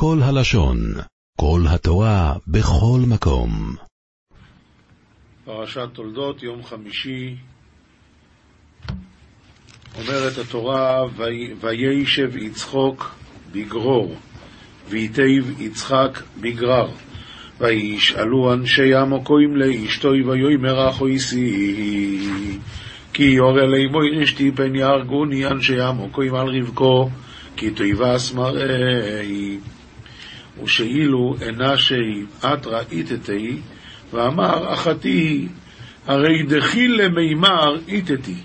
כל הלשון, כל התורה, בכל מקום. פרשת תולדות, יום חמישי, אומרת התורה, וישב יצחוק בגרור, ויתב יצחק בגרר. וישאלו אנשי המקוים לאשתו ויאמר אחויסי כי יורא לאמוי אשתי פן יהרגוני אנשי המקוים על רבקו כי תיבס מראי ושאילו אינה שהיא את ראיתתי ואמר אחתי הרי דחיל למימר איתתי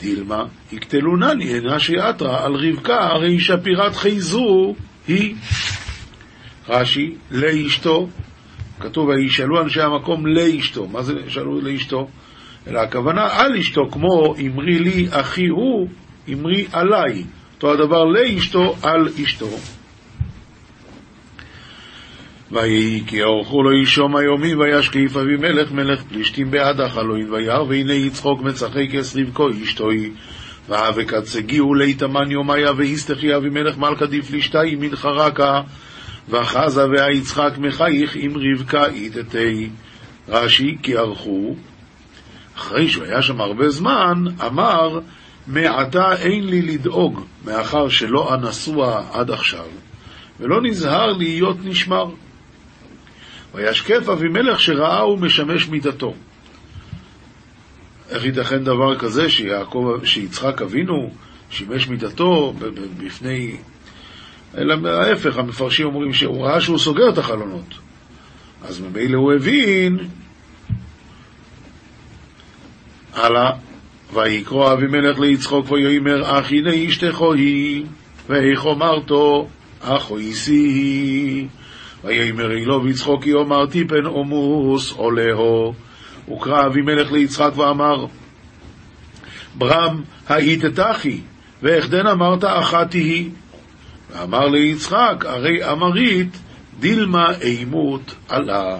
דילמה יקטלונני אינה שאתרא על רבקה הרי שפירת חייזו היא רש"י לאשתו כתוב, וישאלו אנשי המקום לאשתו. מה זה שאלו לאשתו? אלא הכוונה על אשתו, כמו אמרי לי אחי הוא, אמרי עליי. אותו הדבר לאשתו על אשתו. ויהי כי אורכו לו אישום היומי וישקיף אבימלך מלך פלישתים בעד החלוין וירא והנה יצחוק מצחק אס רבקו אשתוי ואבקצגיהו ליתמן יומיה והסתכי אבימלך מלכה דפלישתאי מן חרקה וחזה והיצחק מחייך עם רבקה איתתי. רש"י, כי ערכו, אחרי שהוא היה שם הרבה זמן, אמר, מעתה אין לי לדאוג, מאחר שלא אנסוע עד עכשיו, ולא נזהר להיות נשמר. וישקף אבימלך שראה ומשמש מידתו. איך ייתכן דבר כזה שיעקב, שיצחק אבינו שימש מידתו בפני אלא ההפך, המפרשים אומרים שהוא ראה שהוא סוגר את החלונות. אז ממילא הוא הבין, הלאה, ויקרא אבימלך ליצחוק ויאמר אך הנה אשתכו היא, ואיך אמרתו אחו איסי היא. ויאמר אילו ויצחוק כי אמרתי פן עמוס עולהו. וקרא אבימלך ליצחק ואמר ברם היית תחי, ואיך דן אמרת אחת היא. ואמר ליצחק, הרי אמרית, דילמה אימות עלה.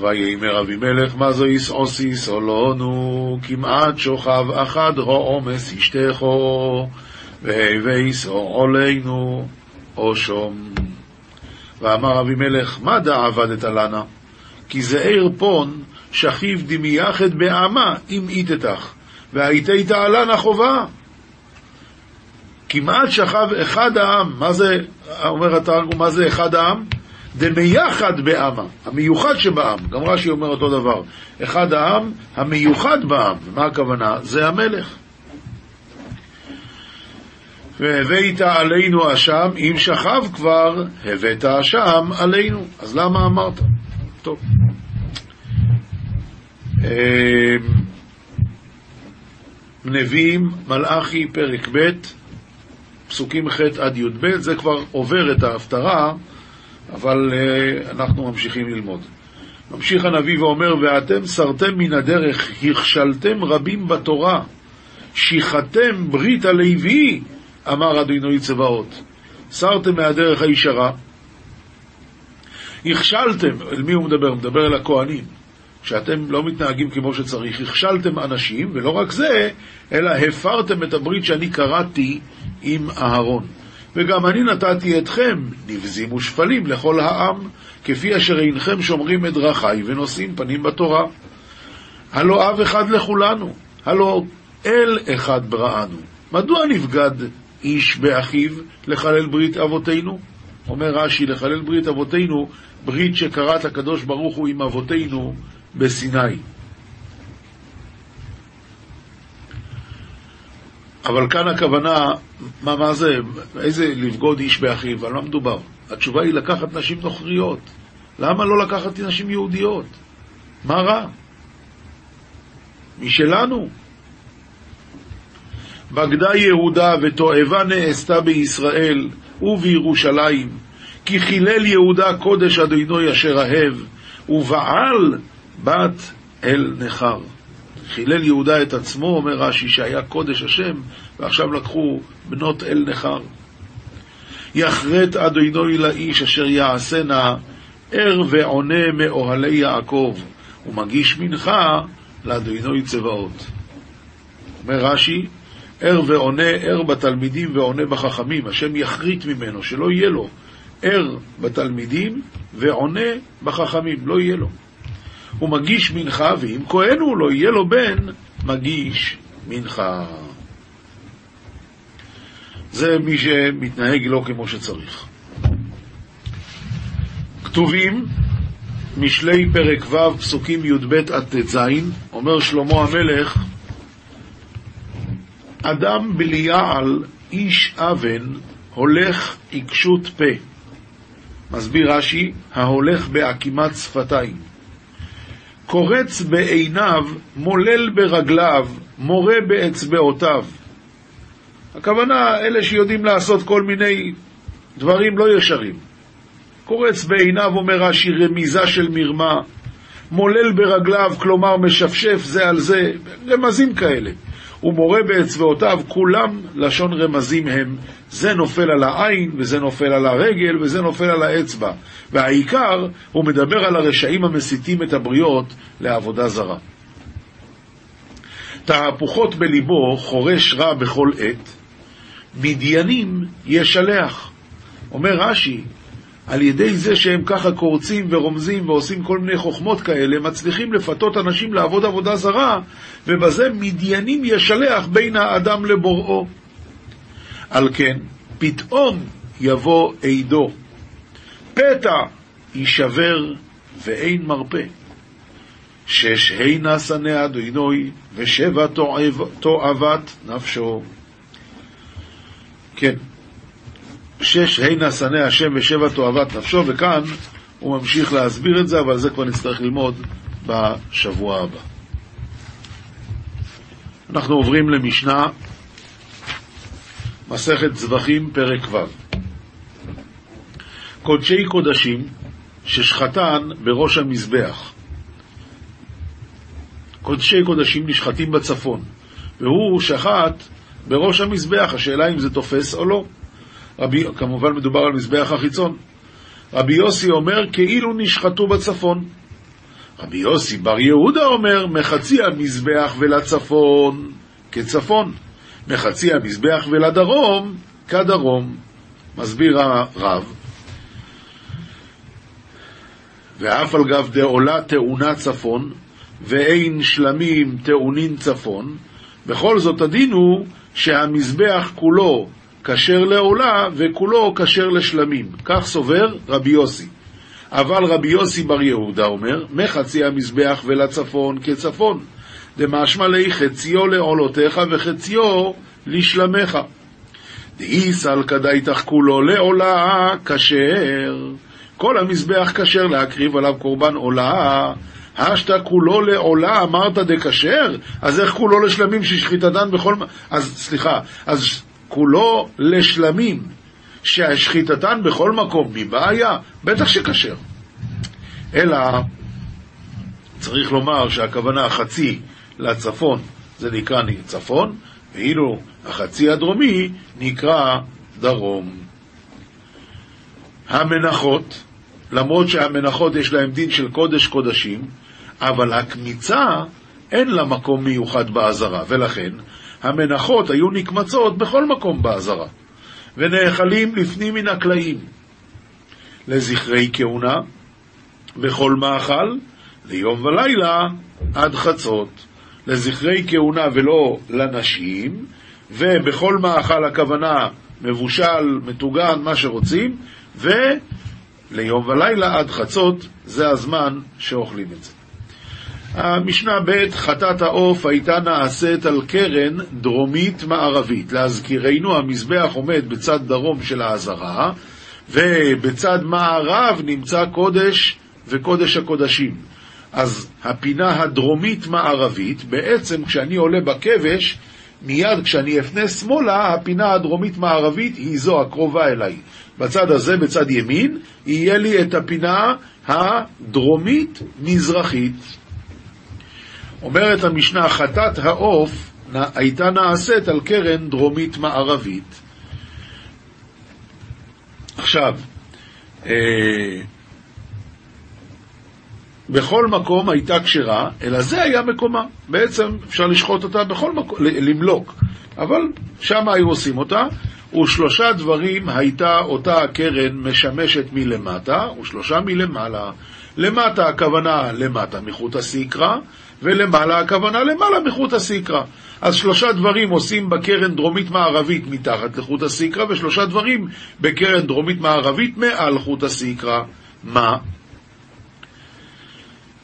ויאמר אבימלך, מה זו יסעוסי סולונו, כמעט שוכב אחד רעומס אשתכו, והווי סור עולנו, או שום. ואמר אבימלך, מה דע עבדת לנה? כי זעיר פון, שכיב דמייחד בעמה, אם איתתך, והייתי תעלנה חובה. כמעט שכב אחד העם, מה זה, אומר התרגום, מה זה אחד העם? דמייחד בעמה, המיוחד שבעם, גם רש"י אומר אותו דבר, אחד העם המיוחד בעם, ומה הכוונה? זה המלך. והבאת עלינו אשם, אם שכב כבר, הבאת אשם עלינו. אז למה אמרת? טוב. אמ, נביאים, מלאכי, פרק ב' פסוקים ח' עד י"ב, זה כבר עובר את ההפטרה, אבל uh, אנחנו ממשיכים ללמוד. ממשיך הנביא ואומר, ואתם סרתם מן הדרך, הכשלתם רבים בתורה, שיחתם ברית הלוי, אמר אדוני צבאות. סרתם מהדרך הישרה, הכשלתם, אל מי הוא מדבר? מדבר אל הכהנים. שאתם לא מתנהגים כמו שצריך, הכשלתם אנשים, ולא רק זה, אלא הפרתם את הברית שאני קראתי עם אהרון. וגם אני נתתי אתכם, נבזים ושפלים לכל העם, כפי אשר אינכם שומרים את דרכי ונושאים פנים בתורה. הלא אב אחד לכולנו, הלא אל אחד בראנו. מדוע נבגד איש באחיו לחלל ברית אבותינו? אומר רש"י, לחלל ברית אבותינו, ברית שקראת הקדוש ברוך הוא עם אבותינו בסיני. אבל כאן הכוונה, מה, מה זה, איזה לבגוד איש באחיו, על מה מדובר? התשובה היא לקחת נשים נוכריות. למה לא לקחת נשים יהודיות? מה רע? משלנו. בגדה יהודה ותועבה נעשתה בישראל ובירושלים, כי חילל יהודה קודש אדוני אשר אהב, ובעל בת אל נכר. חילל יהודה את עצמו, אומר רש"י, שהיה קודש השם, ועכשיו לקחו בנות אל נכר. יחרט אדוני לאיש אשר יעשנה ער ועונה מאוהלי יעקב, ומגיש מנחה לאדוני צבאות. אומר רש"י, ער ועונה, ער בתלמידים ועונה בחכמים. השם יחריט ממנו, שלא יהיה לו ער בתלמידים ועונה בחכמים, לא יהיה לו. הוא מגיש מנחה, ואם כהן הוא לא יהיה לו בן, מגיש מנחה. זה מי שמתנהג לא כמו שצריך. כתובים משלי פרק ו', פסוקים י"ב עד ט"ז, אומר שלמה המלך, אדם בליעל, איש אבן, הולך עיקשות פה. מסביר רש"י, ההולך בעקימת שפתיים. קורץ בעיניו, מולל ברגליו, מורה באצבעותיו. הכוונה, אלה שיודעים לעשות כל מיני דברים לא ישרים. קורץ בעיניו, אומר רש"י, רמיזה של מרמה, מולל ברגליו, כלומר משפשף זה על זה, רמזים כאלה. הוא מורה באצבעותיו, כולם לשון רמזים הם. זה נופל על העין, וזה נופל על הרגל, וזה נופל על האצבע. והעיקר, הוא מדבר על הרשעים המסיתים את הבריות לעבודה זרה. תהפוכות בליבו חורש רע בכל עת, מדיינים ישלח. אומר רש"י, על ידי זה שהם ככה קורצים ורומזים ועושים כל מיני חוכמות כאלה, מצליחים לפתות אנשים לעבוד עבודה זרה, ובזה מדיינים ישלח בין האדם לבוראו. על כן, פתאום יבוא עדו, פתע יישבר ואין מרפא. שש הנה שנא אדינוי, ושבע תועבת נפשו. כן, שש הנה שנא השם ושבע תועבת נפשו, וכאן הוא ממשיך להסביר את זה, אבל זה כבר נצטרך ללמוד בשבוע הבא. אנחנו עוברים למשנה, מסכת זבחים, פרק ו'. קודשי קודשים ששחטן בראש המזבח. קודשי קודשים נשחטים בצפון, והוא שחט בראש המזבח, השאלה אם זה תופס או לא. רבי, כמובן מדובר על מזבח החיצון. רבי יוסי אומר כאילו נשחטו בצפון. רבי יוסי בר יהודה אומר מחצי המזבח ולצפון כצפון, מחצי המזבח ולדרום כדרום. מסביר הרב, ואף על גב דעולה טעונה צפון, ואין שלמים טעונין צפון, בכל זאת הדין הוא שהמזבח כולו כשר לעולה וכולו כשר לשלמים. כך סובר רבי יוסי. אבל רבי יוסי בר יהודה אומר, מחצי המזבח ולצפון כצפון. דמשמע לי חציו לעולותיך וחציו לשלמך. דאי סלקא דייתך כולו לעולה כשר. כל המזבח כשר להקריב עליו קורבן עולה. השתא כולו לעולה אמרת דכשר? אז איך כולו לשלמים ששחיטתן בכל... אז סליחה, אז כולו לשלמים, שהשחיטתן בכל מקום מבעיה, בטח שכשר. אלא צריך לומר שהכוונה חצי לצפון זה נקרא צפון, ואילו החצי הדרומי נקרא דרום. המנחות, למרות שהמנחות יש להם דין של קודש קודשים, אבל הקמיצה אין לה מקום מיוחד באזהרה, ולכן המנחות היו נקמצות בכל מקום באזהרה, ונאכלים לפנים מן הקלעים, לזכרי כהונה, בכל מאכל, ליום ולילה עד חצות, לזכרי כהונה ולא לנשים, ובכל מאכל הכוונה מבושל, מטוגן, מה שרוצים, וליום ולילה עד חצות, זה הזמן שאוכלים את זה. המשנה ב' חטאת העוף הייתה נעשית על קרן דרומית-מערבית. להזכירנו, המזבח עומד בצד דרום של העזרה, ובצד מערב נמצא קודש וקודש הקודשים. אז הפינה הדרומית-מערבית, בעצם כשאני עולה בכבש, מיד כשאני אפנה שמאלה, הפינה הדרומית-מערבית היא זו הקרובה אליי. בצד הזה, בצד ימין, יהיה לי את הפינה הדרומית-מזרחית. אומרת המשנה, חטאת העוף הייתה נעשית על קרן דרומית-מערבית. עכשיו, אה, בכל מקום הייתה כשרה, אלא זה היה מקומה. בעצם אפשר לשחוט אותה בכל מקום, למלוק. אבל שם היו עושים אותה, ושלושה דברים הייתה אותה הקרן משמשת מלמטה, ושלושה מלמעלה. למטה הכוונה למטה מחוט הסיקרא, ולמעלה הכוונה למעלה מחוט הסיקרא. אז שלושה דברים עושים בקרן דרומית-מערבית מתחת לחוט הסיקרא, ושלושה דברים בקרן דרומית-מערבית מעל חוט הסיקרא. מה?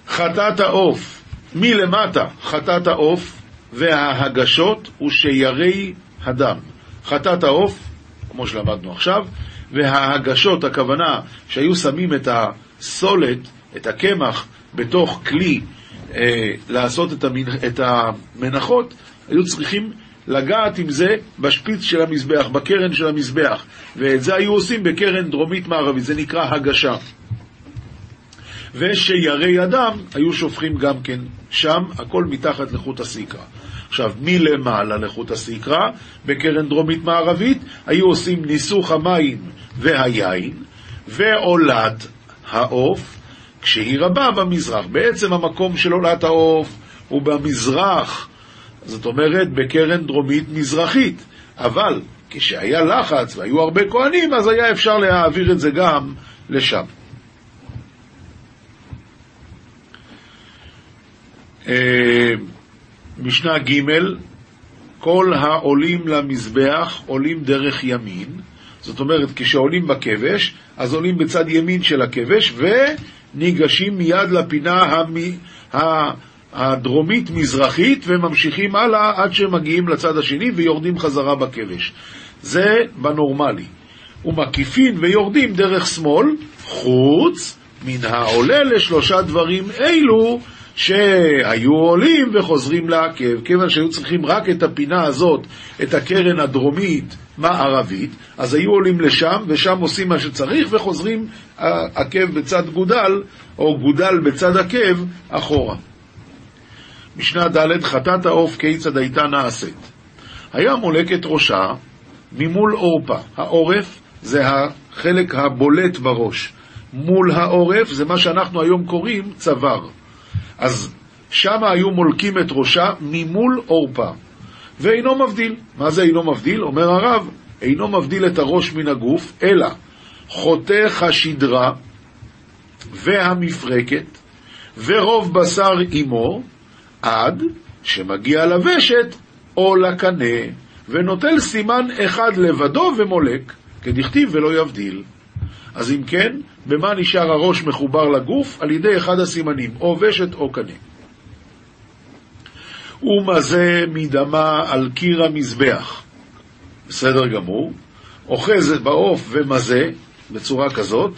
חטאת העוף, מלמטה חטאת העוף וההגשות ושיירי הדם. חטאת העוף, כמו שלמדנו עכשיו, וההגשות, הכוונה שהיו שמים את הסולת, את הקמח, בתוך כלי אה, לעשות את, המנ... את המנחות, היו צריכים לגעת עם זה בשפיץ של המזבח, בקרן של המזבח, ואת זה היו עושים בקרן דרומית-מערבית, זה נקרא הגשה. ושיירי אדם היו שופכים גם כן שם, הכל מתחת לחוט הסיקרא. עכשיו, מלמעלה לחוט הסיקרא, בקרן דרומית-מערבית, היו עושים ניסוך המים והיין, ועולת העוף, כשהיא רבה במזרח. בעצם המקום של עולת העוף הוא במזרח, זאת אומרת בקרן דרומית-מזרחית. אבל כשהיה לחץ והיו הרבה כהנים, אז היה אפשר להעביר את זה גם לשם. אה, משנה ג' כל העולים למזבח עולים דרך ימין, זאת אומרת, כשעולים בכבש, אז עולים בצד ימין של הכבש וניגשים מיד לפינה המ... הדרומית-מזרחית וממשיכים הלאה עד שמגיעים לצד השני ויורדים חזרה בכבש. זה בנורמלי. ומקיפין ויורדים דרך שמאל, חוץ מן העולה לשלושה דברים אלו שהיו עולים וחוזרים לעקב, כיוון שהיו צריכים רק את הפינה הזאת, את הקרן הדרומית מערבית, אז היו עולים לשם, ושם עושים מה שצריך, וחוזרים עקב בצד גודל, או גודל בצד עקב, אחורה. משנה ד' חטאת העוף כיצד הייתה נעשית. היה מולק את ראשה ממול עורפה. העורף זה החלק הבולט בראש. מול העורף זה מה שאנחנו היום קוראים צוואר. אז שם היו מולקים את ראשה ממול עורפה, ואינו מבדיל. מה זה אינו מבדיל? אומר הרב, אינו מבדיל את הראש מן הגוף, אלא חותך השדרה והמפרקת ורוב בשר עמו, עד שמגיע לוושת או לקנה, ונוטל סימן אחד לבדו ומולק, כדכתיב ולא יבדיל. אז אם כן, במה נשאר הראש מחובר לגוף? על ידי אחד הסימנים, או ושת או קנה. ומזה מדמה על קיר המזבח. בסדר גמור. אוחז בעוף ומזה, בצורה כזאת,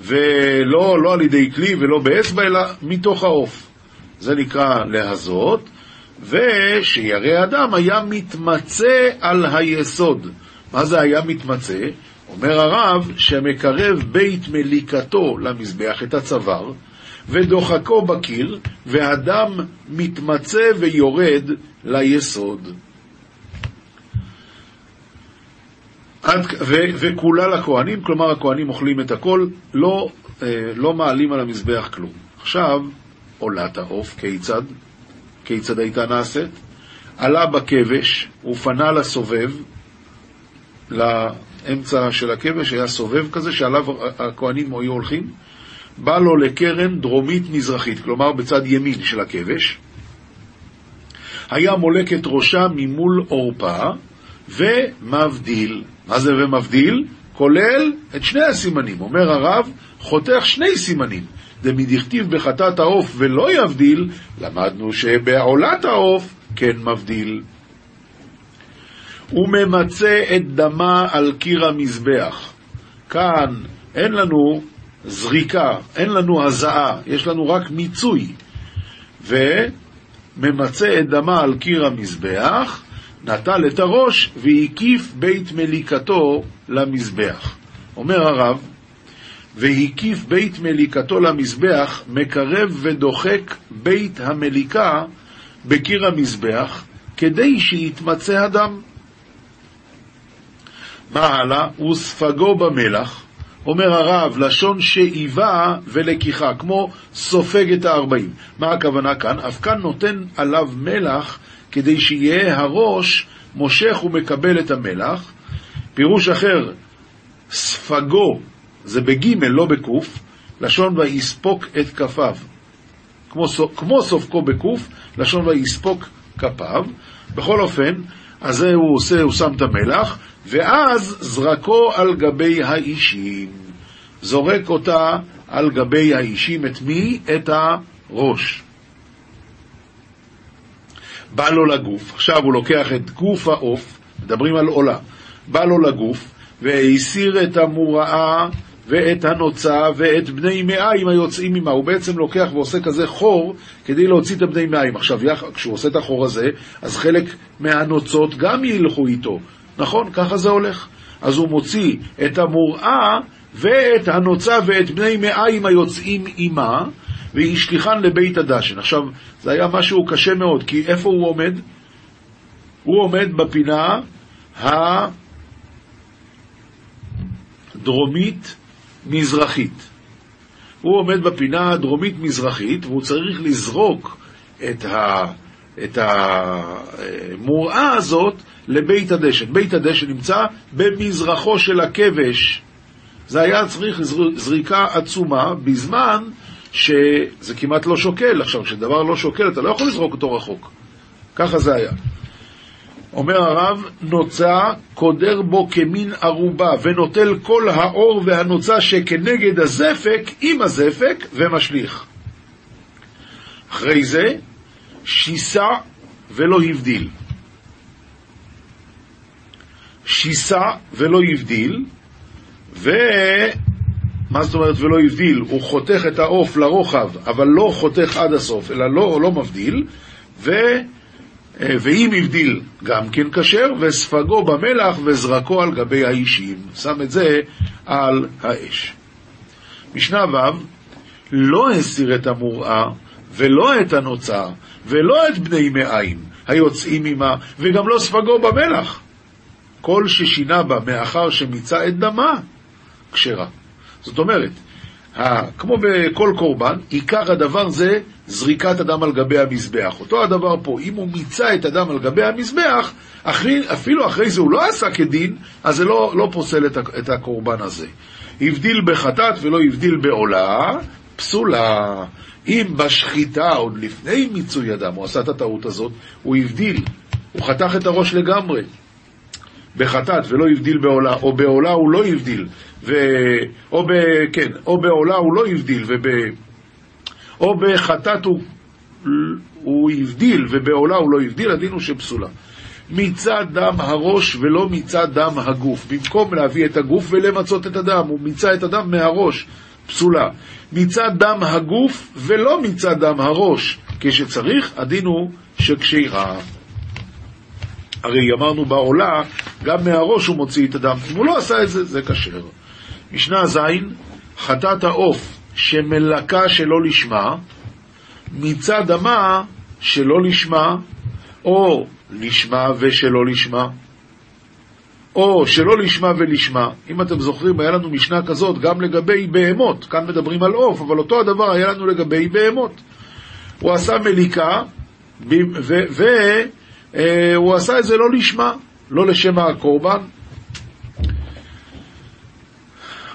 ולא לא על ידי כלי ולא באצבע, אלא מתוך העוף. זה נקרא להזות, ושירא אדם היה מתמצא על היסוד. מה זה היה מתמצא? אומר הרב שמקרב בית מליקתו למזבח את הצוואר, ודוחקו בקיר, והדם מתמצא ויורד ליסוד. וכולה לכהנים, כלומר הכהנים אוכלים את הכל, לא, אה, לא מעלים על המזבח כלום. עכשיו, עולת העוף, כיצד? כיצד הייתה נעשית? עלה בכבש, ופנה לסובב, האמצע של הכבש היה סובב כזה, שעליו הכהנים היו הולכים. בא לו לקרן דרומית-מזרחית, כלומר בצד ימין של הכבש. היה מולק את ראשה ממול עורפה ומבדיל. מה זה ומבדיל? כולל את שני הסימנים. אומר הרב, חותך שני סימנים. דמדכתיב בחטאת העוף ולא יבדיל, למדנו שבעולת העוף כן מבדיל. וממצה את דמה על קיר המזבח. כאן אין לנו זריקה, אין לנו הזעה, יש לנו רק מיצוי. וממצה את דמה על קיר המזבח, נטל את הראש והקיף בית מליקתו למזבח. אומר הרב, והקיף בית מליקתו למזבח, מקרב ודוחק בית המליקה בקיר המזבח, כדי שיתמצא הדם. מה הלאה? וספגו במלח, אומר הרב, לשון שאיבה ולקיחה, כמו סופג את הארבעים. מה הכוונה כאן? אף כאן נותן עליו מלח כדי שיהיה הראש מושך ומקבל את המלח. פירוש אחר, ספגו, זה בגימל, לא בקוף, לשון ויספוק את כפיו. כמו, כמו סופקו בקוף, לשון ויספוק כפיו. בכל אופן, אז זה הוא עושה, הוא שם את המלח, ואז זרקו על גבי האישים. זורק אותה על גבי האישים, את מי? את הראש. בא לו לגוף, עכשיו הוא לוקח את גוף העוף, מדברים על עולה, בא לו לגוף, והסיר את המוראה ואת הנוצה ואת בני מאיים היוצאים ממה. הוא בעצם לוקח ועושה כזה חור כדי להוציא את הבני מאיים. עכשיו, כשהוא עושה את החור הזה, אז חלק מהנוצות גם ילכו איתו. נכון? ככה זה הולך. אז הוא מוציא את המוראה ואת הנוצה ואת בני מאיים היוצאים עמה, והשליחן לבית הדשן. עכשיו, זה היה משהו קשה מאוד, כי איפה הוא עומד? הוא עומד בפינה הדרומית-מזרחית. הוא עומד בפינה הדרומית-מזרחית, והוא צריך לזרוק את, ה, את המוראה הזאת לבית הדשן. בית הדשן נמצא במזרחו של הכבש. זה היה צריך זריקה עצומה בזמן שזה כמעט לא שוקל. עכשיו, כשדבר לא שוקל, אתה לא יכול לזרוק אותו רחוק. ככה זה היה. אומר הרב, נוצה קודר בו כמין ערובה, ונוטל כל האור והנוצה שכנגד הזפק עם הזפק ומשליך. אחרי זה, שיסה ולא הבדיל. שיסה ולא הבדיל, ו... מה זאת אומרת ולא הבדיל? הוא חותך את העוף לרוחב, אבל לא חותך עד הסוף, אלא לא, לא מבדיל, ו... אה, ואם הבדיל גם כן כשר, וספגו במלח וזרקו על גבי האישים. שם את זה על האש. משנה ו' לא הסיר את המוראה, ולא את הנוצה, ולא את בני מאיים היוצאים עמה, וגם לא ספגו במלח. כל ששינה בה מאחר שמיצה את דמה, כשרה. זאת אומרת, כמו בכל קורבן, עיקר הדבר זה זריקת הדם על גבי המזבח. אותו הדבר פה, אם הוא מיצה את הדם על גבי המזבח, אפילו אחרי זה הוא לא עשה כדין, אז זה לא, לא פוסל את הקורבן הזה. הבדיל בחטאת ולא הבדיל בעולה, פסולה. אם בשחיטה, עוד לפני מיצוי הדם, הוא עשה את הטעות הזאת, הוא הבדיל, הוא חתך את הראש לגמרי. בחטאת ולא הבדיל בעולה, או בעולה הוא לא הבדיל, ו... או, ב... כן, או בעולה הוא לא הבדיל, וב... או בחטאת הוא... הוא הבדיל ובעולה הוא לא הבדיל, הדין הוא שפסולה. מצד דם הראש ולא מצד דם הגוף. במקום להביא את הגוף ולמצות את הדם, הוא מיצה את הדם מהראש, פסולה. מצד דם הגוף ולא מצד דם הראש. כשצריך, הדין הוא שכשירה. הרי אמרנו בעולה, גם מהראש הוא מוציא את הדם. אם הוא לא עשה את זה, זה כשר. משנה ז', חטאת העוף שמלקה שלא לשמה, מצד דמה שלא לשמה, או לשמה ושלא לשמה, או שלא לשמה ולשמה. אם אתם זוכרים, היה לנו משנה כזאת גם לגבי בהמות. כאן מדברים על עוף, אבל אותו הדבר היה לנו לגבי בהמות. הוא עשה מליקה, ו... אה, הוא עשה את זה לא לשמה, לא לשם הקורבן,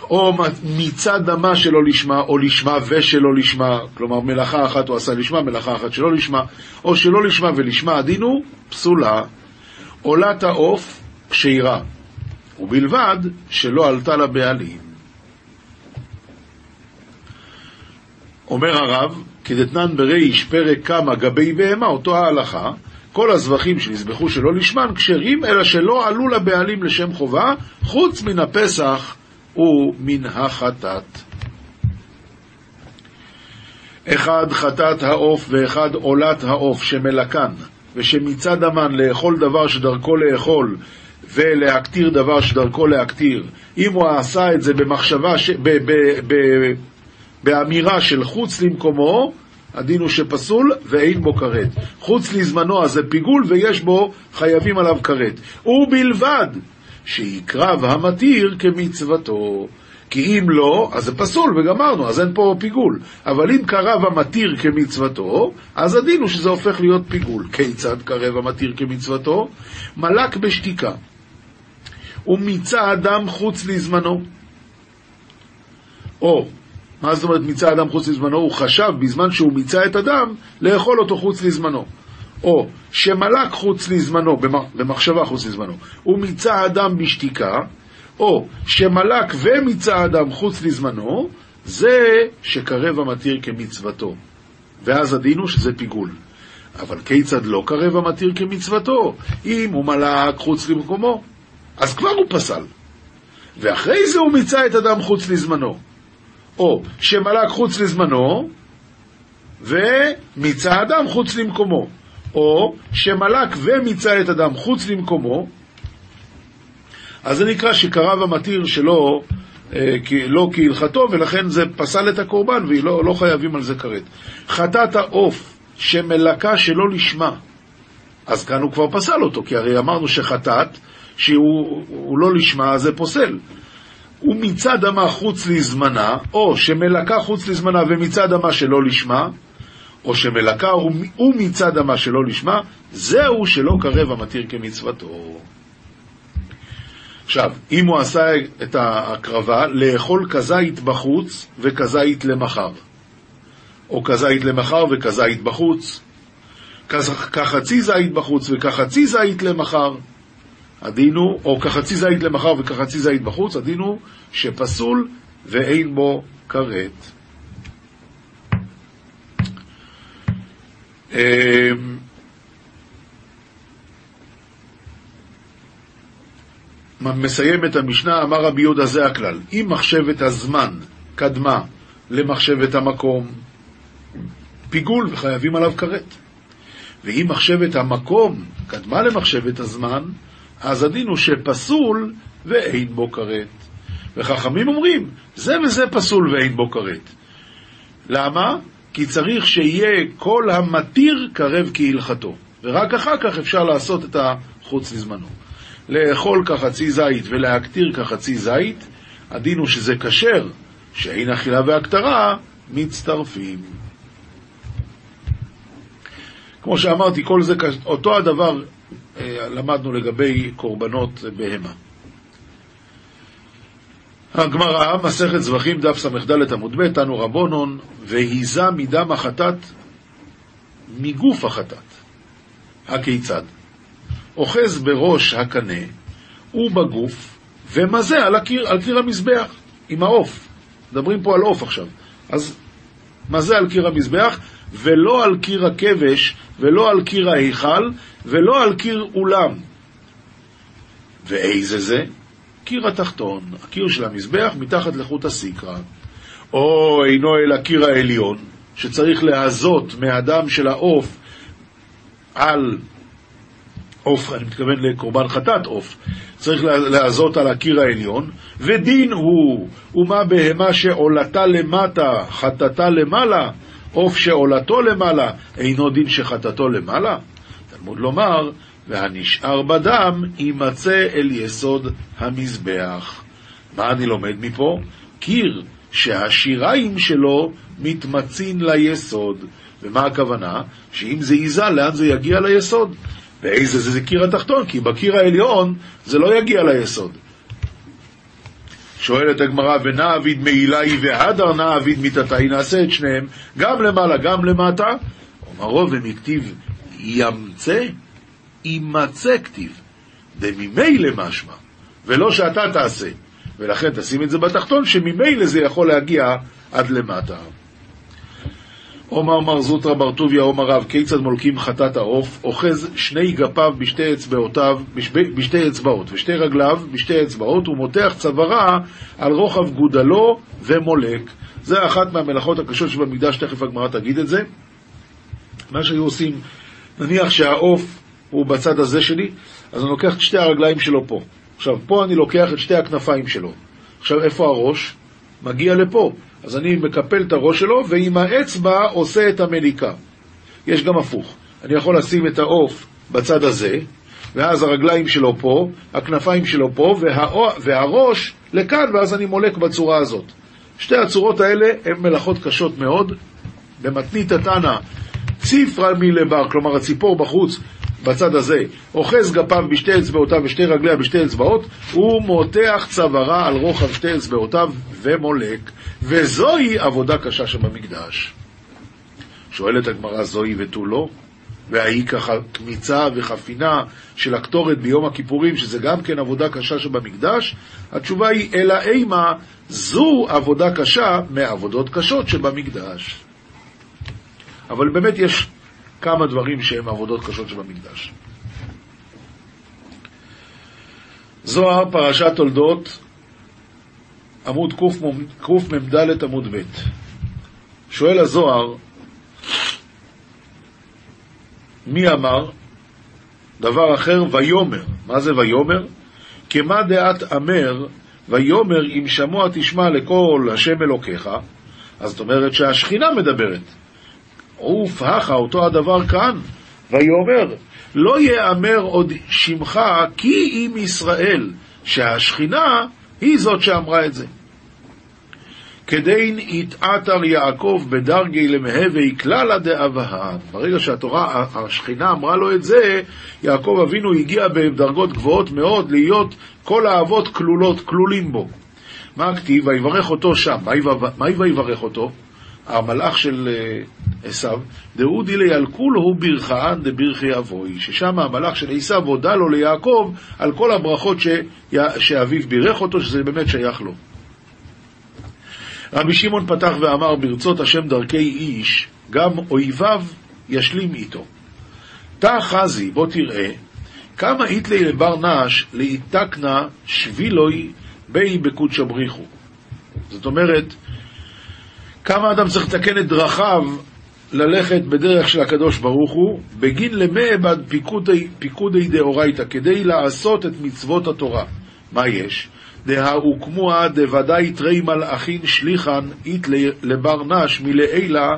או מצד דמה שלא לשמה, או לשמה ושלא לשמה, כלומר מלאכה אחת הוא עשה לשמה, מלאכה אחת שלא לשמה, או שלא לשמה ולשמה הדין הוא פסולה. עולת העוף כשירה, ובלבד שלא עלתה לבעלים. אומר הרב, כדתנן בריש פרק כמה גבי בהמה, אותו ההלכה, כל הזבחים שנזבחו שלא לשמן כשרים, אלא שלא עלו לבעלים לשם חובה, חוץ מן הפסח ומן החטאת. אחד חטאת העוף ואחד עולת העוף שמלקן, ושמצד המן לאכול דבר שדרכו לאכול, ולהקטיר דבר שדרכו להקטיר, אם הוא עשה את זה במחשבה, ש... ב... ב... ב... באמירה של חוץ למקומו, הדין הוא שפסול ואין בו כרת. חוץ לזמנו אז זה פיגול ויש בו חייבים עליו כרת. ובלבד שיקרב המתיר כמצוותו. כי אם לא, אז זה פסול וגמרנו, אז אין פה פיגול. אבל אם קרב המתיר כמצוותו, אז הדין הוא שזה הופך להיות פיגול. כיצד קרב המתיר כמצוותו? מלק בשתיקה. ומיצה אדם חוץ לזמנו. או, מה זאת אומרת מיצה אדם חוץ לזמנו? הוא חשב בזמן שהוא מיצה את אדם לאכול אותו חוץ לזמנו. או שמלק חוץ לזמנו, במחשבה חוץ לזמנו, הוא מיצה אדם בשתיקה, או שמלק ומיצה אדם חוץ לזמנו, זה שקרב המתיר כמצוותו. ואז הדין הוא שזה פיגול. אבל כיצד לא קרב המתיר כמצוותו? אם הוא מלק חוץ למקומו, אז כבר הוא פסל. ואחרי זה הוא מיצה את אדם חוץ לזמנו. או שמלק חוץ לזמנו, ומיצה אדם חוץ למקומו. או שמלק ומיצה את אדם חוץ למקומו, אז זה נקרא שקרב המתיר שלו אה, לא כהלכתו, ולכן זה פסל את הקורבן, ולא לא חייבים על זה כרת. חטאת העוף שמלקה שלא לשמה, אז כאן הוא כבר פסל אותו, כי הרי אמרנו שחטאת, שהוא לא לשמה, אז זה פוסל. ומצד אמה חוץ לזמנה, או שמלקה חוץ לזמנה ומצד אמה שלא לשמה, או שמלקה ומצד אמה שלא לשמה, זהו שלא קרב המתיר כמצוותו. עכשיו, אם הוא עשה את ההקרבה, לאכול כזית בחוץ וכזית למחר, או כזית למחר וכזית בחוץ, כחצי זית בחוץ וכחצי זית למחר, הדין הוא, או כחצי זית למחר וכחצי זית בחוץ, הדין הוא שפסול ואין בו כרת. אמ, מסיים את המשנה, אמר רבי יהודה זה הכלל. אם מחשבת הזמן קדמה למחשבת המקום, פיגול וחייבים עליו כרת. ואם מחשבת המקום קדמה למחשבת הזמן, אז הדין הוא שפסול ואין בו כרת. וחכמים אומרים, זה וזה פסול ואין בו כרת. למה? כי צריך שיהיה כל המתיר קרב כהלכתו, ורק אחר כך אפשר לעשות את החוץ לזמנו. לאכול כחצי זית ולהקטיר כחצי זית, הדין הוא שזה כשר, שאין אכילה והקטרה מצטרפים. כמו שאמרתי, כל זה, אותו הדבר למדנו לגבי קורבנות בהמה. הגמרא, מסכת זבחים, דף ס"ד עמוד ב', תנו רבונון, והיזה מדם החטאת מגוף החטאת. הכיצד? אוחז בראש הקנה ובגוף ומזה על קיר המזבח עם העוף. מדברים פה על עוף עכשיו. אז מזה על קיר המזבח ולא על קיר הכבש ולא על קיר ההיכל ולא על קיר אולם. ואיזה זה? הקיר התחתון, הקיר של המזבח מתחת לחוט הסיקרא, או אינו אל הקיר העליון, שצריך להזות מהדם של העוף על עוף, אני מתכוון לקורבן חטאת עוף, צריך להזות על הקיר העליון, ודין הוא, ומה בהמה שעולתה למטה, חטאתה למעלה, עוף שעולתו למעלה, אינו דין שחטאתו למעלה? תלמוד לומר, והנשאר בדם יימצא אל יסוד המזבח. מה אני לומד מפה? קיר שהשיריים שלו מתמצין ליסוד. ומה הכוונה? שאם זה ייזל, לאן זה יגיע ליסוד? ואיזה זה, זה קיר התחתון, כי בקיר העליון זה לא יגיע ליסוד. שואלת הגמרא, ונא אביד מעילי והדר נא אביד מיתתי, נעשה את שניהם, גם למעלה, גם למטה. אומרו ומכתיב ימצא יימצא כתיב, דממילא משמע, ולא שאתה תעשה. ולכן תשים את זה בתחתון, שממילא זה יכול להגיע עד למטה. עומר מר זוטרא בר טוביה עומר רב, כיצד מולקים חטאת העוף, אוחז שני גפיו בשתי אצבעותיו, בשתי אצבעות, ושתי רגליו בשתי אצבעות, ומותח צווארה על רוחב גודלו ומולק. זה אחת מהמלאכות הקשות שבמקדש, תכף הגמרא תגיד את זה. מה שהיו עושים, נניח שהעוף הוא בצד הזה שלי, אז אני לוקח את שתי הרגליים שלו פה. עכשיו, פה אני לוקח את שתי הכנפיים שלו. עכשיו, איפה הראש? מגיע לפה. אז אני מקפל את הראש שלו, ועם האצבע עושה את המליקה. יש גם הפוך. אני יכול לשים את העוף בצד הזה, ואז הרגליים שלו פה, הכנפיים שלו פה, וה, והראש לכאן, ואז אני מולק בצורה הזאת. שתי הצורות האלה הן מלאכות קשות מאוד. במתנית התנא, ציפרא מלבר, כלומר הציפור בחוץ, בצד הזה, אוחז גפיו בשתי אצבעותיו ושתי רגליה בשתי אצבעות, הוא מותח צווארה על רוחב שתי אצבעותיו ומולק, וזוהי עבודה קשה שבמקדש. שואלת הגמרא זוהי ותו לא? והאי ככה קמיצה וחפינה של הקטורת ביום הכיפורים, שזה גם כן עבודה קשה שבמקדש? התשובה היא, אלא אימה, זו עבודה קשה מעבודות קשות שבמקדש. אבל באמת יש כמה דברים שהם עבודות קשות שבמקדש. זוהר, פרשת תולדות, עמוד קמ"ד עמוד ב'. שואל הזוהר, מי אמר? דבר אחר, ויאמר. מה זה ויאמר? כמה דעת אמר, ויאמר אם שמוע תשמע לכל השם אלוקיך, אז זאת אומרת שהשכינה מדברת. אוף, הכה, אותו הדבר כאן. ויאמר, לא יאמר עוד שמך כי אם ישראל, שהשכינה היא זאת שאמרה את זה. כדין יתעתר יעקב בדרגי למהווה כללה דאבהן. ברגע שהתורה, השכינה אמרה לו את זה, יעקב אבינו הגיע בדרגות גבוהות מאוד להיות כל האבות כלולות, כלולים בו. מה הכתיב? ויברך אותו שם. מה ויברך אותו? המלאך של אה, עשיו, דאודי לילקול הוא ברכהן דברכי אבוי, ששם המלאך של עשיו הודה לו ליעקב על כל הברכות שאביו בירך אותו, שזה באמת שייך לו. רבי שמעון פתח ואמר, ברצות השם דרכי איש, גם אויביו ישלים איתו. תא חזי, בוא תראה, כמה איתלי לבר נש לאיתקנה שבילוי בי בקודשא בריחו. זאת אומרת, כמה אדם צריך לתקן את דרכיו ללכת בדרך של הקדוש ברוך הוא, בגין למה בד פיקודי, פיקודי דאורייתא, כדי לעשות את מצוות התורה. מה יש? דהאוקמוה דוודאי תרי מלאכין שליחן אית לבר נש מלעילה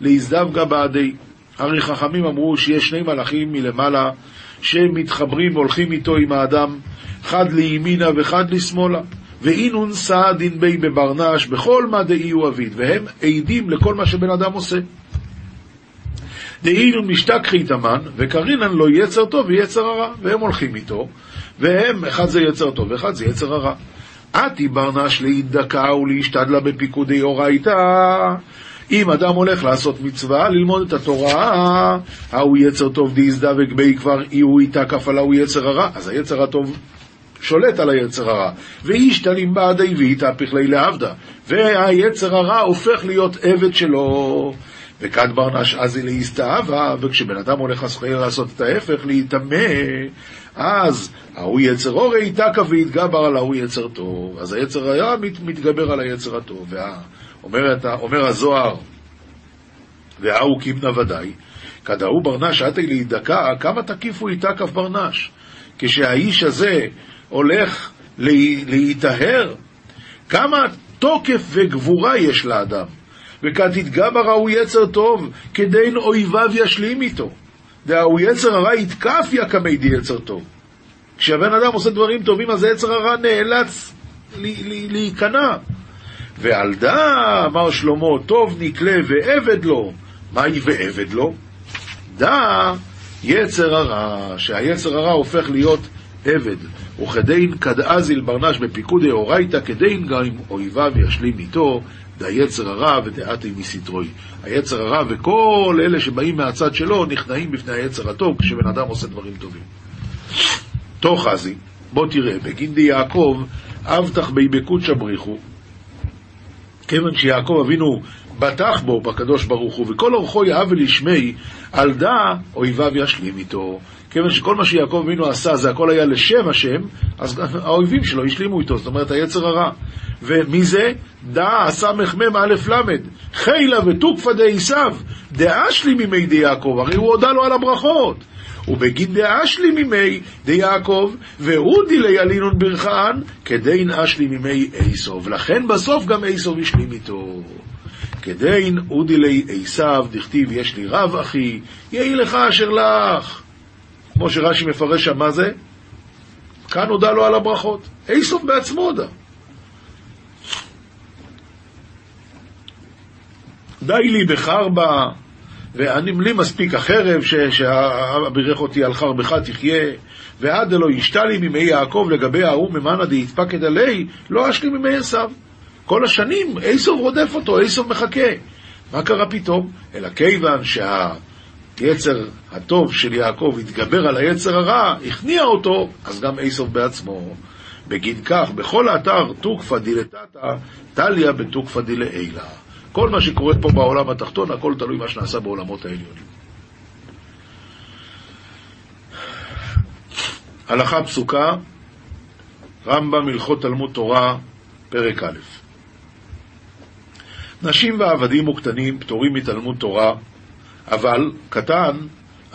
להזדווגה בעדי. הרי חכמים אמרו שיש שני מלאכים מלמעלה שמתחברים והולכים איתו עם האדם, חד לימינה וחד לשמאלה. ואינון סעדין בי בברנש בכל מה דאי הוא אביד, והם עדים לכל מה שבן אדם עושה. דאינון משתכחי תמן, וקרינן לו יצר טוב ויצר הרע, והם הולכים איתו, והם, אחד זה יצר טוב ואחד זה יצר הרע. עתי ברנש להידקה ולהשתדלה בפיקודי אורייתא. אם אדם הולך לעשות מצווה, ללמוד את התורה, ההוא יצר טוב דאיזדבק בי כבר אי הוא איתה כפלה הוא יצר הרע, אז היצר הטוב שולט על היצר הרע. ואישתלים בעדי והתהפך לי לעבדה. והיצר הרע הופך להיות עבד שלו. וכד ברנש עזי להסתאווה, וכשבן אדם הולך לעשות את ההפך, להיטמא, אז ההוא יצר אורי איתקה והתגבר על ההוא יצר טוב. אז היצר הרע מת, מתגבר על היצר הטוב. וה, אומר, אומר הזוהר, וההוא קימנה ודאי, כד ההוא ברנש עתי להידקה, כמה תקיפו איתקף ברנש? כשהאיש הזה הולך להיטהר, כמה תוקף וגבורה יש לאדם. וכת יתגבר ההוא יצר טוב, כדין אויביו ישלים איתו. דההוא יצר הרע יתקף יקמי די יצר טוב. כשהבן אדם עושה דברים טובים, אז היצר הרע נאלץ להיכנע. ועל דא, אמר שלמה, טוב נקלה ועבד לו. מהי ועבד לו? דא יצר הרע, שהיצר הרע הופך להיות עבד. וכדין כדאזיל ברנש בפיקודי אורייתא, כדין גם אם אויביו ישלים איתו, דהיצר הרע ודעתי מסתרוי. היצר הרע וכל אלה שבאים מהצד שלו נכנעים בפני היצר הטוב כשבן אדם עושה דברים טובים. תוך חזי, בוא תראה, בגין די יעקב, אבטח בי בקודשא בריחו, כיוון שיעקב אבינו בטח בו, בקדוש ברוך הוא, וכל אורחו יאהב ולשמי, על דא אויביו ישלים איתו. כיוון שכל מה שיעקב אבינו עשה, זה הכל היה לשם השם, אז האויבים שלו השלימו איתו, זאת אומרת היצר הרע. ומי זה? דא סמ"ם א' ל', חילה ותוקפא דעשיו, דאשלי מימי דיעקב, הרי הוא הודה לו על הברכות. ובגין דאשלי מימי דיעקב, ואודי לילינון ברכן, כדין אשלי מימי עשו. לכן בסוף גם עשו השלים איתו. כדין אודי לי דכתיב יש לי רב אחי, יהי לך אשר לך. כמו שרש"י מפרש שם, מה זה? כאן הודה לו על הברכות. איסוף בעצמו הודה. די לי בחרבה, ואני לי מספיק החרב, שבירך אותי על חרבך תחיה, ועד אלא ישתה לי ממי יעקב לגבי ההוא ממנה דהתפקד עלי, לא אשלי ממי עשיו. כל השנים איסוב רודף אותו, איסוב מחכה. מה קרה פתאום? אלא כיוון שהיצר הטוב של יעקב התגבר על היצר הרע, הכניע אותו, אז גם איסוב בעצמו. בגין כך, בכל האתר תוקפא דילתתא, טליה בתוקפא דילעילה. כל מה שקורה פה בעולם התחתון, הכל תלוי מה שנעשה בעולמות העליונים. הלכה פסוקה, רמב"ם הלכות תלמוד תורה, פרק א' נשים ועבדים וקטנים פטורים מתלמוד תורה, אבל קטן,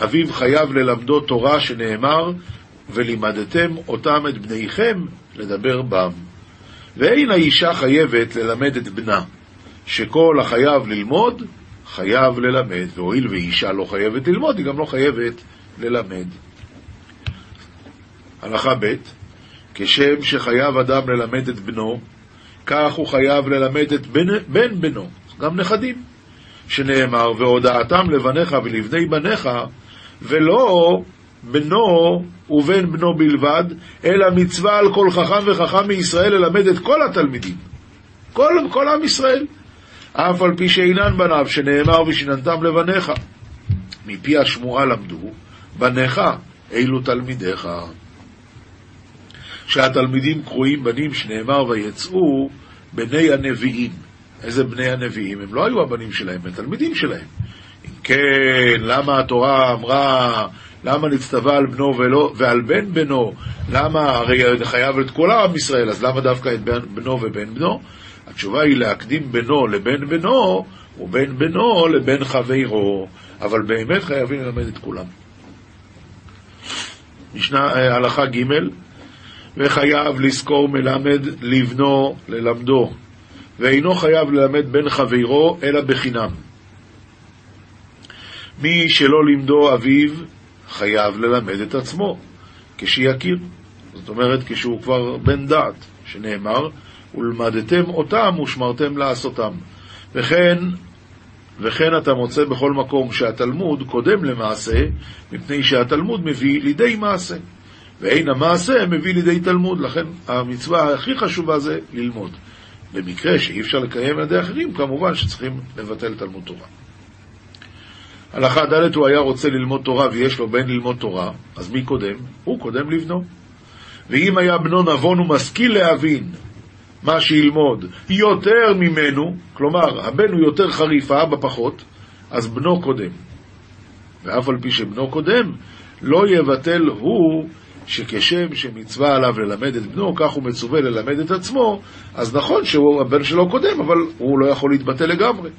אביו חייב ללמדו תורה שנאמר, ולימדתם אותם את בניכם לדבר בם. ואין האישה חייבת ללמד את בנה, שכל החייב ללמוד, חייב ללמד, והואיל ואישה לא חייבת ללמוד, היא גם לא חייבת ללמד. הלכה ב' כשם שחייב אדם ללמד את בנו, כך הוא חייב ללמד את בן, בן בנו, גם נכדים, שנאמר, והודעתם לבניך ולבני בניך, ולא בנו ובן בנו בלבד, אלא מצווה על כל חכם וחכם מישראל ללמד את כל התלמידים. כל, כל עם ישראל. אף על פי שאינן בניו, שנאמר ושיננתם לבניך. מפי השמועה למדו, בניך, אילו תלמידיך. שהתלמידים קרויים בנים שנאמר ויצאו בני הנביאים. איזה בני הנביאים? הם לא היו הבנים שלהם, הם תלמידים שלהם. אם כן, למה התורה אמרה, למה נצטווה על בנו ולא, ועל בן בנו? למה, הרי חייב את כל עם ישראל, אז למה דווקא את בנו ובן בנו? התשובה היא להקדים בנו לבן בנו, ובן בנו לבן חברו, אבל באמת חייבים ללמד את כולם. משנה אה, הלכה ג' וחייב לזכור מלמד לבנו ללמדו, ואינו חייב ללמד בן חברו אלא בחינם. מי שלא לימדו אביו, חייב ללמד את עצמו, כשיכיר. זאת אומרת, כשהוא כבר בן דעת, שנאמר, ולמדתם אותם ושמרתם לעשותם. וכן, וכן אתה מוצא בכל מקום שהתלמוד קודם למעשה, מפני שהתלמוד מביא לידי מעשה. ואין המעשה מביא לידי תלמוד, לכן המצווה הכי חשובה זה ללמוד. במקרה שאי אפשר לקיים על ידי אחרים, כמובן שצריכים לבטל תלמוד תורה. הלכה ד' הוא היה רוצה ללמוד תורה ויש לו בן ללמוד תורה, אז מי קודם? הוא קודם לבנו. ואם היה בנו נבון ומשכיל להבין מה שילמוד יותר ממנו, כלומר, הבן הוא יותר חריף, האבא פחות, אז בנו קודם. ואף על פי שבנו קודם, לא יבטל הוא שכשם שמצווה עליו ללמד את בנו, כך הוא מצווה ללמד את עצמו, אז נכון שהוא הבן שלו קודם, אבל הוא לא יכול להתבטא לגמרי.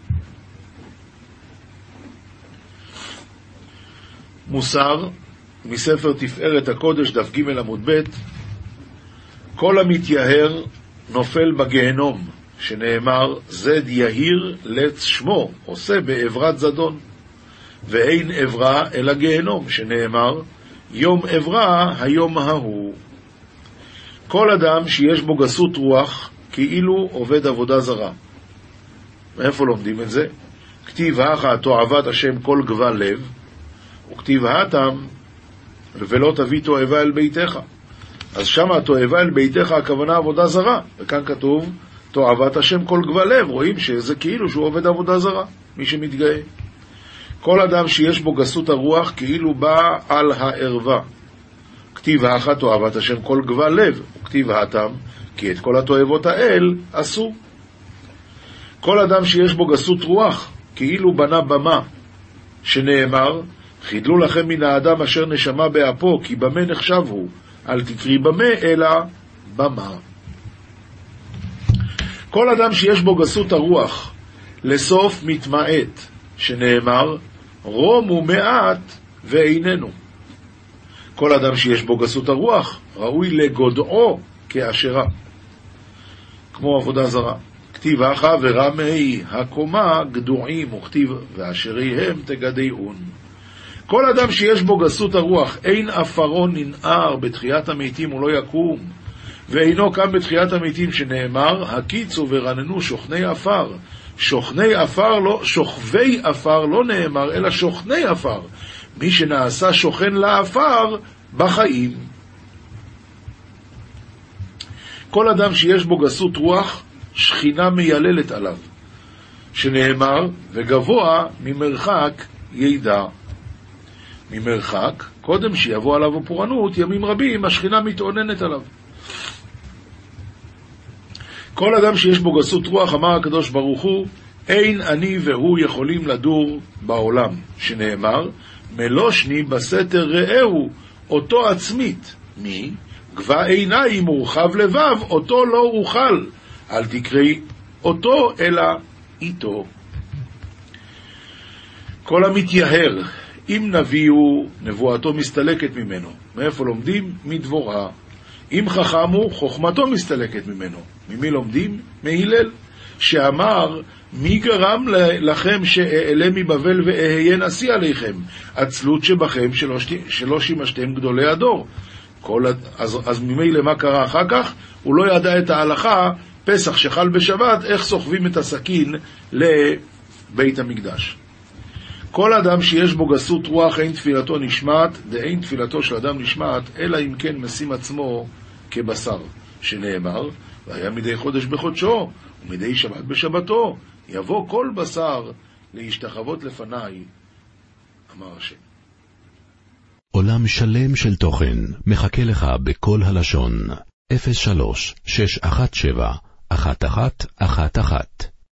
מוסר, מספר תפארת הקודש, דף ג' עמוד ב', כל המתייהר נופל בגיהנום, שנאמר, זד יהיר לץ שמו, עושה בעברת זדון. ואין עברה אלא גיהנום, שנאמר, יום עברה היום ההוא. כל אדם שיש בו גסות רוח, כאילו עובד עבודה זרה. מאיפה לומדים את זה? כתיב האחה תועבת השם כל גבל לב, וכתיב האטם ולא תביא תועבה אל ביתך. אז שמה תועבה אל ביתך הכוונה עבודה זרה, וכאן כתוב תועבת השם כל גבל לב, רואים שזה כאילו שהוא עובד עבודה זרה, מי שמתגאה. כל אדם שיש בו גסות הרוח כאילו בא על הערווה. כתיב האחת תועבת השם כל גבל לב, וכתיב האטם, כי את כל התועבות האל עשו. כל אדם שיש בו גסות רוח, כאילו בנה במה, שנאמר, חידלו לכם מן האדם אשר נשמה באפו, כי במה נחשב הוא, אל תקרי במה, אלא במה. כל אדם שיש בו גסות הרוח, לסוף מתמעט, שנאמר, רום הוא מעט ואיננו. כל אדם שיש בו גסות הרוח, ראוי לגודעו כאשרה. כמו עבודה זרה. כתיב אחא ורמי הקומה גדועים, וכתיב ואשרי הם תגדיעון. כל אדם שיש בו גסות הרוח, אין עפרו ננער, בתחיית המתים הוא לא יקום, ואינו קם בתחיית המתים, שנאמר, הקיצו ורננו שוכני עפר. שוכני עפר לא, שוכבי עפר לא נאמר, אלא שוכני עפר. מי שנעשה שוכן לעפר, בחיים. כל אדם שיש בו גסות רוח, שכינה מייללת עליו, שנאמר, וגבוה ממרחק ידע. ממרחק, קודם שיבוא עליו הפורענות, ימים רבים, השכינה מתאוננת עליו. כל אדם שיש בו גסות רוח, אמר הקדוש ברוך הוא, אין אני והוא יכולים לדור בעולם, שנאמר, מלושני בסתר רעהו, אותו עצמית. מי? גבה עיניים מורחב לבב, אותו לא אוכל. אל תקראי אותו, אלא איתו. כל המתייהר, אם נביא הוא, נבואתו מסתלקת ממנו. מאיפה לומדים? מדבורה. אם חכם הוא, חוכמתו מסתלקת ממנו. ממי לומדים? מהלל, שאמר, מי גרם לכם שאעלה מבבל ואהיה נשיא עליכם? עצלות שבכם שלא, שלא שימשתם גדולי הדור. כל, אז, אז ממילא מה קרה אחר כך? הוא לא ידע את ההלכה, פסח שחל בשבת, איך סוחבים את הסכין לבית המקדש. כל אדם שיש בו גסות רוח אין תפילתו נשמעת, דאין תפילתו של אדם נשמעת, אלא אם כן משים עצמו כבשר, שנאמר, והיה מדי חודש בחודשו, ומדי שבת בשבתו, יבוא כל בשר להשתחוות לפניי, אמר השם. עולם שלם של תוכן מחכה לך בכל הלשון, 03 617 1111